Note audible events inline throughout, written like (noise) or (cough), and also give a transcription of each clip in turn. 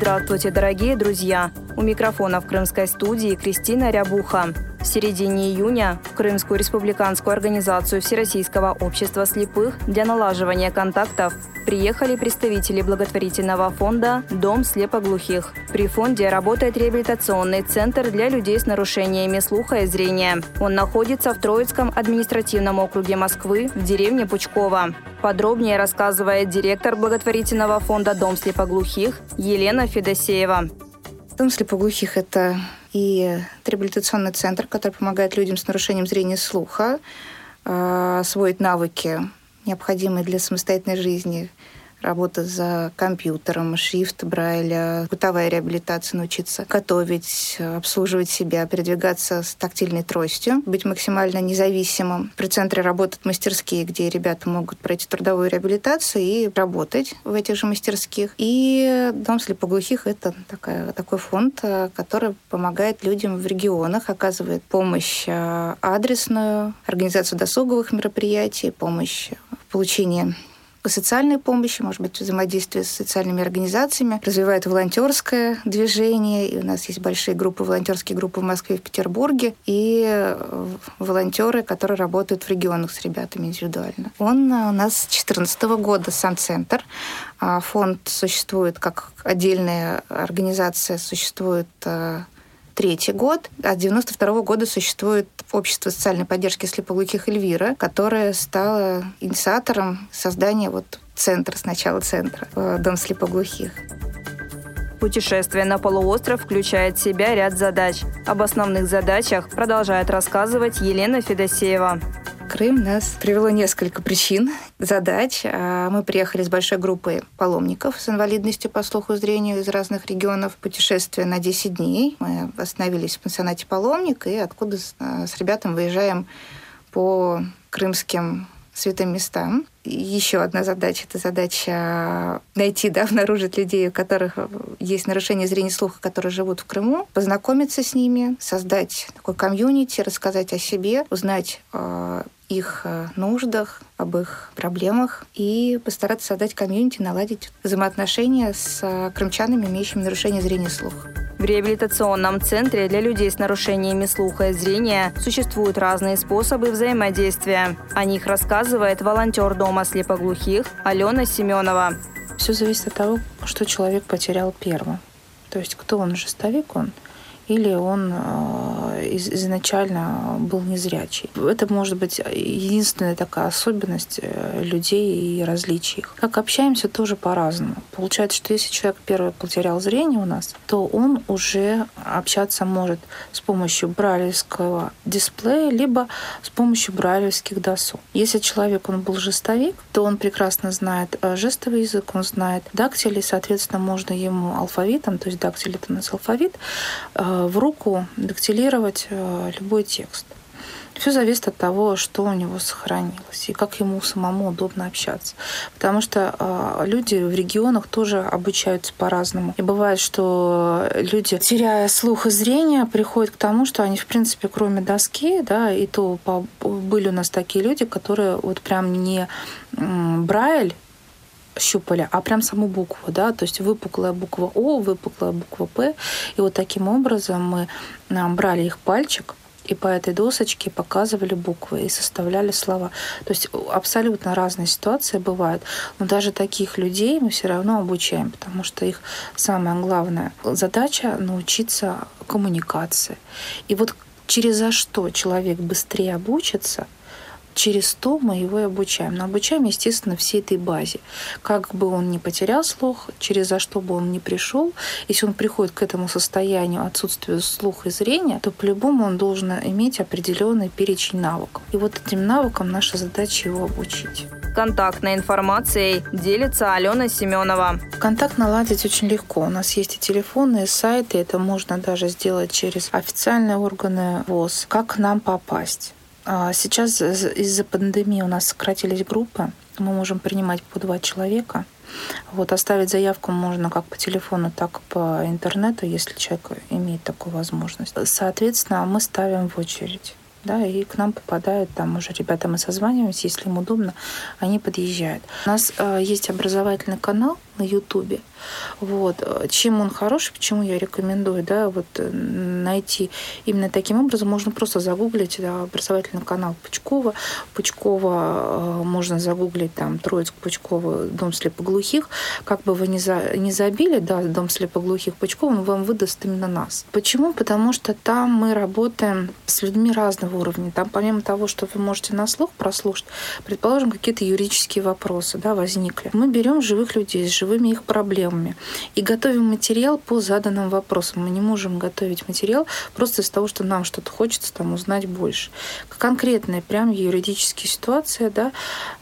Здравствуйте, дорогие друзья! У микрофона в крымской студии Кристина Рябуха. В середине июня в Крымскую республиканскую организацию Всероссийского общества слепых для налаживания контактов приехали представители благотворительного фонда «Дом слепоглухих». При фонде работает реабилитационный центр для людей с нарушениями слуха и зрения. Он находится в Троицком административном округе Москвы в деревне Пучково. Подробнее рассказывает директор благотворительного фонда «Дом слепоглухих» Елена Федосеева. Дом слепоглухих – это и реабилитационный центр, который помогает людям с нарушением зрения и слуха э, освоить навыки, необходимые для самостоятельной жизни, работа за компьютером, шрифт Брайля, бытовая реабилитация, научиться готовить, обслуживать себя, передвигаться с тактильной тростью, быть максимально независимым. При центре работают мастерские, где ребята могут пройти трудовую реабилитацию и работать в этих же мастерских. И Дом слепоглухих — это такая, такой фонд, который помогает людям в регионах, оказывает помощь э, адресную, организацию досуговых мероприятий, помощь в получении социальной помощи, может быть, взаимодействие с социальными организациями, развивает волонтерское движение. И у нас есть большие группы, волонтерские группы в Москве и в Петербурге, и э, волонтеры, которые работают в регионах с ребятами индивидуально. Он у нас с 2014 года сам центр. А фонд существует как отдельная организация, существует э, третий год. А с 92 года существует общество социальной поддержки слепоглухих Эльвира, которое стало инициатором создания вот центра, сначала центра, э, Дом слепоглухих. Путешествие на полуостров включает в себя ряд задач. Об основных задачах продолжает рассказывать Елена Федосеева. Крым нас привело несколько причин, задач. А, мы приехали с большой группой паломников с инвалидностью по слуху и зрению из разных регионов. Путешествие на 10 дней. Мы остановились в пансионате «Паломник» и откуда с а, ребятами выезжаем по крымским святым местам. Еще одна задача – это задача найти, да, обнаружить людей, у которых есть нарушение зрения и слуха, которые живут в Крыму, познакомиться с ними, создать такой комьюнити, рассказать о себе, узнать э, их э, нуждах, об их проблемах и постараться создать комьюнити, наладить взаимоотношения с э, крымчанами, имеющими нарушение зрения и слуха. В реабилитационном центре для людей с нарушениями слуха и зрения существуют разные способы взаимодействия. О них рассказывает волонтер Дома слепоглухих Алена Семенова. Все зависит от того, что человек потерял первым. То есть кто он, жестовик он – или он э, изначально был незрячий. Это может быть единственная такая особенность э, людей и различий их. Как общаемся, тоже по-разному. Получается, что если человек первый потерял зрение у нас, то он уже общаться может с помощью брайлевского дисплея, либо с помощью брайлевских досок. Если человек, он был жестовик, то он прекрасно знает э, жестовый язык, он знает дактили, соответственно, можно ему алфавитом, то есть дактиль это у нас алфавит, в руку дактилировать э, любой текст. Все зависит от того, что у него сохранилось и как ему самому удобно общаться. Потому что э, люди в регионах тоже обучаются по-разному. И бывает, что люди, теряя слух и зрение, приходят к тому, что они, в принципе, кроме доски, да, и то были у нас такие люди, которые вот прям не Брайль щупали, а прям саму букву, да, то есть выпуклая буква О, выпуклая буква П. И вот таким образом мы брали их пальчик, и по этой досочке показывали буквы и составляли слова. То есть абсолютно разные ситуации бывают, но даже таких людей мы все равно обучаем, потому что их самая главная задача научиться коммуникации. И вот через за что человек быстрее обучится – через то мы его и обучаем. Но обучаем, естественно, всей этой базе. Как бы он не потерял слух, через за что бы он не пришел, если он приходит к этому состоянию отсутствия слуха и зрения, то по-любому он должен иметь определенный перечень навыков. И вот этим навыкам наша задача его обучить. Контактной информацией делится Алена Семенова. Контакт наладить очень легко. У нас есть и телефоны, и сайты. Это можно даже сделать через официальные органы ВОЗ. Как к нам попасть? А, сейчас из-за пандемии у нас сократились группы. Мы можем принимать по два человека. Вот оставить заявку можно как по телефону, так и по интернету, если человек имеет такую возможность. Соответственно, мы ставим в очередь да, и к нам попадают, там уже ребята, мы созваниваемся, если им удобно, они подъезжают. У нас э, есть образовательный канал на Ютубе, вот. Чем он хороший, почему я рекомендую, да, вот э, найти именно таким образом, можно просто загуглить да, образовательный канал Пучкова. Пучкова э, можно загуглить там Троицк Пучкова, Дом слепоглухих. Как бы вы ни, за, не забили, да, Дом слепоглухих Пучкова, он вам выдаст именно нас. Почему? Потому что там мы работаем с людьми разного уровня. Там помимо того, что вы можете на слух прослушать, предположим, какие-то юридические вопросы да, возникли. Мы берем живых людей с живыми их проблемами и готовим материал по заданным вопросам. Мы не можем готовить материал просто из того, что нам что-то хочется там узнать больше. Конкретная прям юридическая ситуация, да,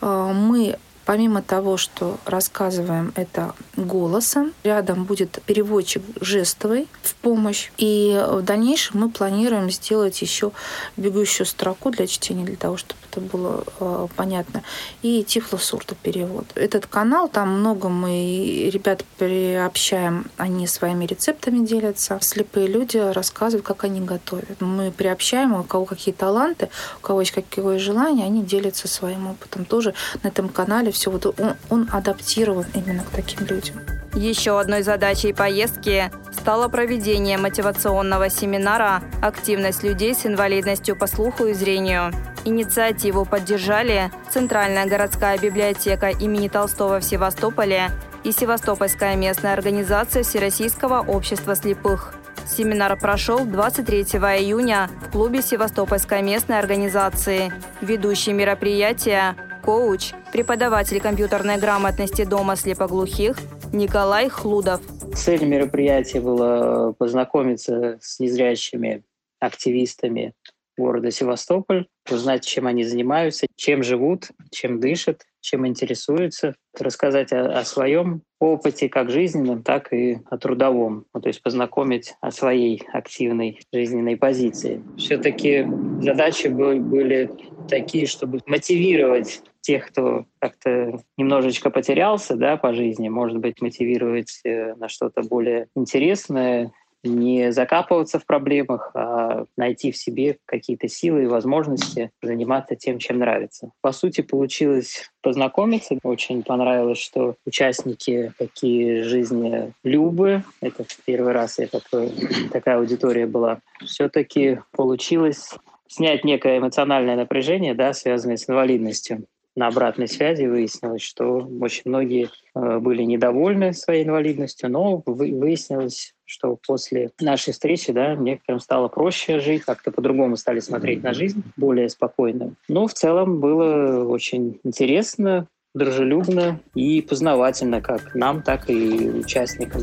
э, мы Помимо того, что рассказываем это голосом, рядом будет переводчик жестовый в помощь. И в дальнейшем мы планируем сделать еще бегущую строку для чтения, для того, чтобы это было э, понятно. И тифлосурта перевод. Этот канал, там много мы ребят приобщаем, они своими рецептами делятся. Слепые люди рассказывают, как они готовят. Мы приобщаем, у кого какие таланты, у кого есть какое желание, они делятся своим опытом. Тоже на этом канале все вот он, он адаптирован именно к таким людям. Еще одной задачей поездки стало проведение мотивационного семинара «Активность людей с инвалидностью по слуху и зрению». Инициативу поддержали Центральная городская библиотека имени Толстого в Севастополе и Севастопольская местная организация Всероссийского общества слепых. Семинар прошел 23 июня в клубе Севастопольской местной организации. Ведущий мероприятия коуч, преподаватель компьютерной грамотности Дома слепоглухих Николай Хлудов. Цель мероприятия была познакомиться с незрячими активистами города Севастополь, узнать, чем они занимаются, чем живут, чем дышат, чем интересуются, рассказать о, о своем опыте как жизненном, так и о трудовом, ну, то есть познакомить о своей активной жизненной позиции. Все-таки задачи были такие, чтобы мотивировать тех, кто как-то немножечко потерялся да, по жизни, может быть, мотивировать э, на что-то более интересное, не закапываться в проблемах, а найти в себе какие-то силы и возможности заниматься тем, чем нравится. По сути, получилось познакомиться. Очень понравилось, что участники такие жизни любы. Это первый раз я такой, такая аудитория была. Все-таки получилось снять некое эмоциональное напряжение, да, связанное с инвалидностью на обратной связи выяснилось, что очень многие э, были недовольны своей инвалидностью, но выяснилось, что после нашей встречи да, некоторым стало проще жить, как-то по-другому стали смотреть на жизнь, более спокойно. Но в целом было очень интересно, дружелюбно и познавательно как нам, так и участникам.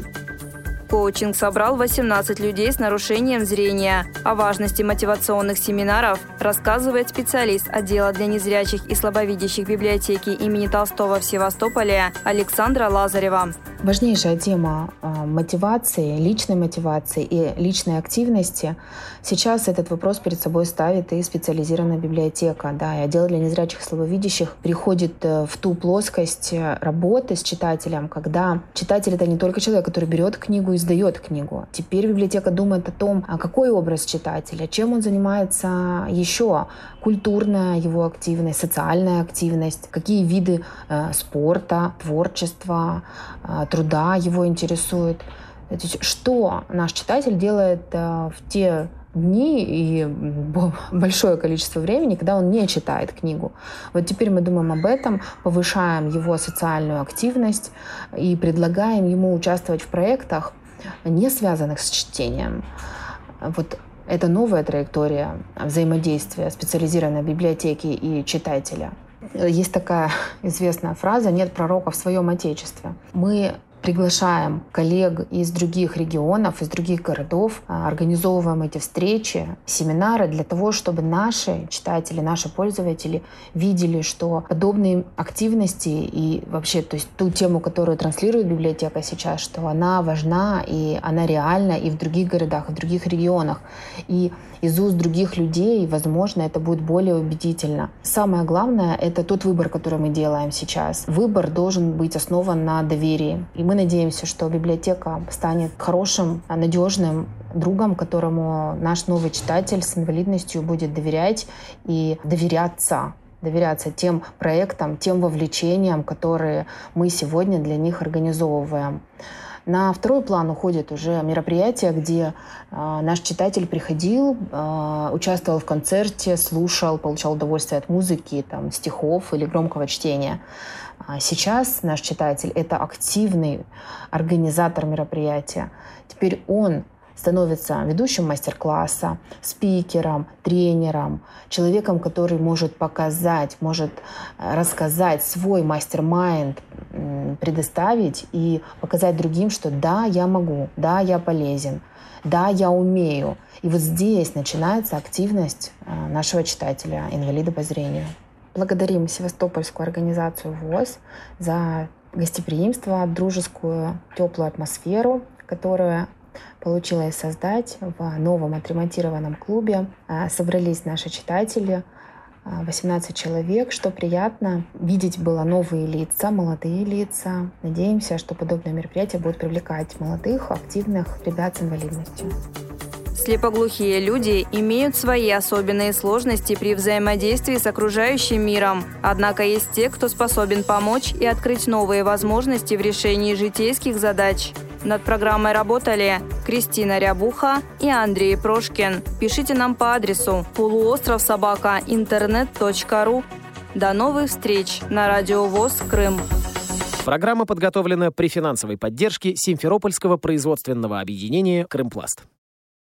Коучинг собрал 18 людей с нарушением зрения. О важности мотивационных семинаров рассказывает специалист отдела для незрячих и слабовидящих библиотеки имени Толстого в Севастополе Александра Лазарева. Важнейшая тема а, мотивации, личной мотивации и личной активности. Сейчас этот вопрос перед собой ставит и специализированная библиотека. Да, и отдел для незрячих и слабовидящих приходит э, в ту плоскость э, работы с читателем, когда читатель — это не только человек, который берет книгу и сдает книгу. Теперь библиотека думает о том, а какой образ читателя, чем он занимается еще, культурная его активность, социальная активность, какие виды э, спорта, творчества, труда его интересуют. Что наш читатель делает э, в те дни и (laughs) большое количество времени, когда он не читает книгу. Вот теперь мы думаем об этом, повышаем его социальную активность и предлагаем ему участвовать в проектах, не связанных с чтением. Вот Это новая траектория взаимодействия специализированной библиотеки и читателя. Есть такая известная фраза «нет пророка в своем отечестве». Мы приглашаем коллег из других регионов, из других городов, а, организовываем эти встречи, семинары для того, чтобы наши читатели, наши пользователи видели, что подобные активности и вообще то есть ту тему, которую транслирует библиотека сейчас, что она важна и она реальна и в других городах, и в других регионах. И из уст других людей, возможно, это будет более убедительно. Самое главное — это тот выбор, который мы делаем сейчас. Выбор должен быть основан на доверии. И мы надеемся, что библиотека станет хорошим, надежным другом, которому наш новый читатель с инвалидностью будет доверять и доверяться доверяться тем проектам, тем вовлечениям, которые мы сегодня для них организовываем. На второй план уходит уже мероприятие, где э, наш читатель приходил, э, участвовал в концерте, слушал, получал удовольствие от музыки, там, стихов или громкого чтения. А сейчас наш читатель — это активный организатор мероприятия. Теперь он становится ведущим мастер-класса, спикером, тренером, человеком, который может показать, может рассказать свой мастер-майнд, предоставить и показать другим, что да, я могу, да, я полезен, да, я умею. И вот здесь начинается активность э, нашего читателя, инвалида по зрению. Благодарим Севастопольскую организацию ВОЗ за гостеприимство, дружескую, теплую атмосферу, которую получилось создать в новом отремонтированном клубе. А, собрались наши читатели, 18 а, человек, что приятно. Видеть было новые лица, молодые лица. Надеемся, что подобное мероприятие будет привлекать молодых, активных ребят с инвалидностью. Слепоглухие люди имеют свои особенные сложности при взаимодействии с окружающим миром. Однако есть те, кто способен помочь и открыть новые возможности в решении житейских задач. Над программой работали Кристина Рябуха и Андрей Прошкин. Пишите нам по адресу полуостров собака интернет.ру. До новых встреч на Радио ВОЗ Крым. Программа подготовлена при финансовой поддержке Симферопольского производственного объединения «Крымпласт».